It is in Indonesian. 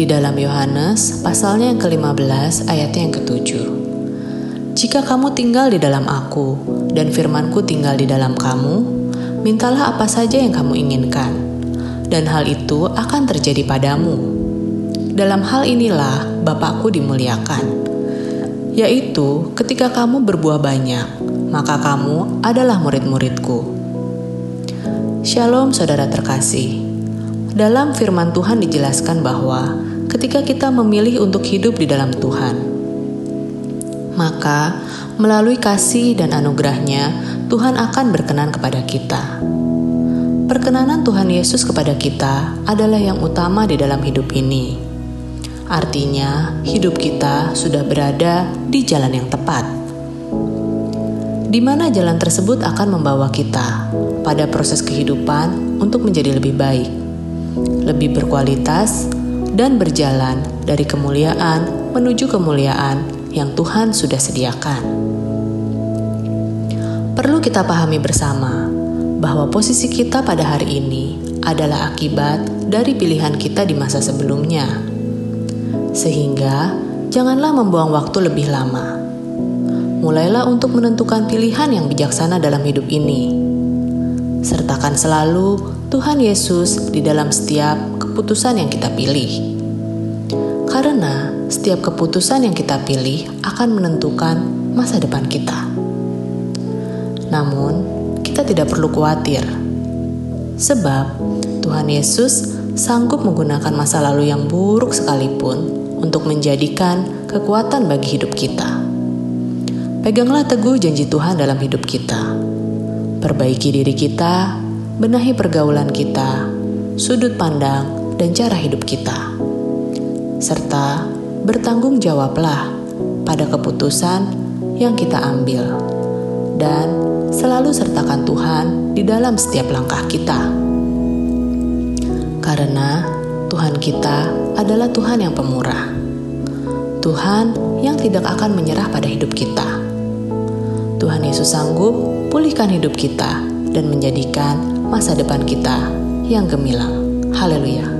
di dalam Yohanes pasalnya yang ke-15 ayatnya yang ke-7. Jika kamu tinggal di dalam aku dan firmanku tinggal di dalam kamu, mintalah apa saja yang kamu inginkan, dan hal itu akan terjadi padamu. Dalam hal inilah Bapakku dimuliakan, yaitu ketika kamu berbuah banyak, maka kamu adalah murid-muridku. Shalom saudara terkasih. Dalam firman Tuhan dijelaskan bahwa ketika kita memilih untuk hidup di dalam Tuhan, maka melalui kasih dan anugerahnya Tuhan akan berkenan kepada kita. Perkenanan Tuhan Yesus kepada kita adalah yang utama di dalam hidup ini. Artinya, hidup kita sudah berada di jalan yang tepat. Di mana jalan tersebut akan membawa kita pada proses kehidupan untuk menjadi lebih baik, lebih berkualitas, dan berjalan dari kemuliaan menuju kemuliaan yang Tuhan sudah sediakan. Perlu kita pahami bersama bahwa posisi kita pada hari ini adalah akibat dari pilihan kita di masa sebelumnya. Sehingga, janganlah membuang waktu lebih lama. Mulailah untuk menentukan pilihan yang bijaksana dalam hidup ini. Sertakan selalu Tuhan Yesus di dalam setiap keputusan yang kita pilih. Karena setiap keputusan yang kita pilih akan menentukan masa depan kita. Namun, kita tidak perlu khawatir, sebab Tuhan Yesus sanggup menggunakan masa lalu yang buruk sekalipun untuk menjadikan kekuatan bagi hidup kita. Peganglah teguh janji Tuhan dalam hidup kita. Perbaiki diri kita, benahi pergaulan kita, sudut pandang, dan cara hidup kita. Serta bertanggung jawablah pada keputusan yang kita ambil. Dan selalu sertakan Tuhan di dalam setiap langkah kita. Karena Tuhan kita adalah Tuhan yang pemurah. Tuhan yang tidak akan menyerah pada hidup kita. Tuhan Yesus sanggup pulihkan hidup kita, dan menjadikan masa depan kita yang gemilang. Haleluya!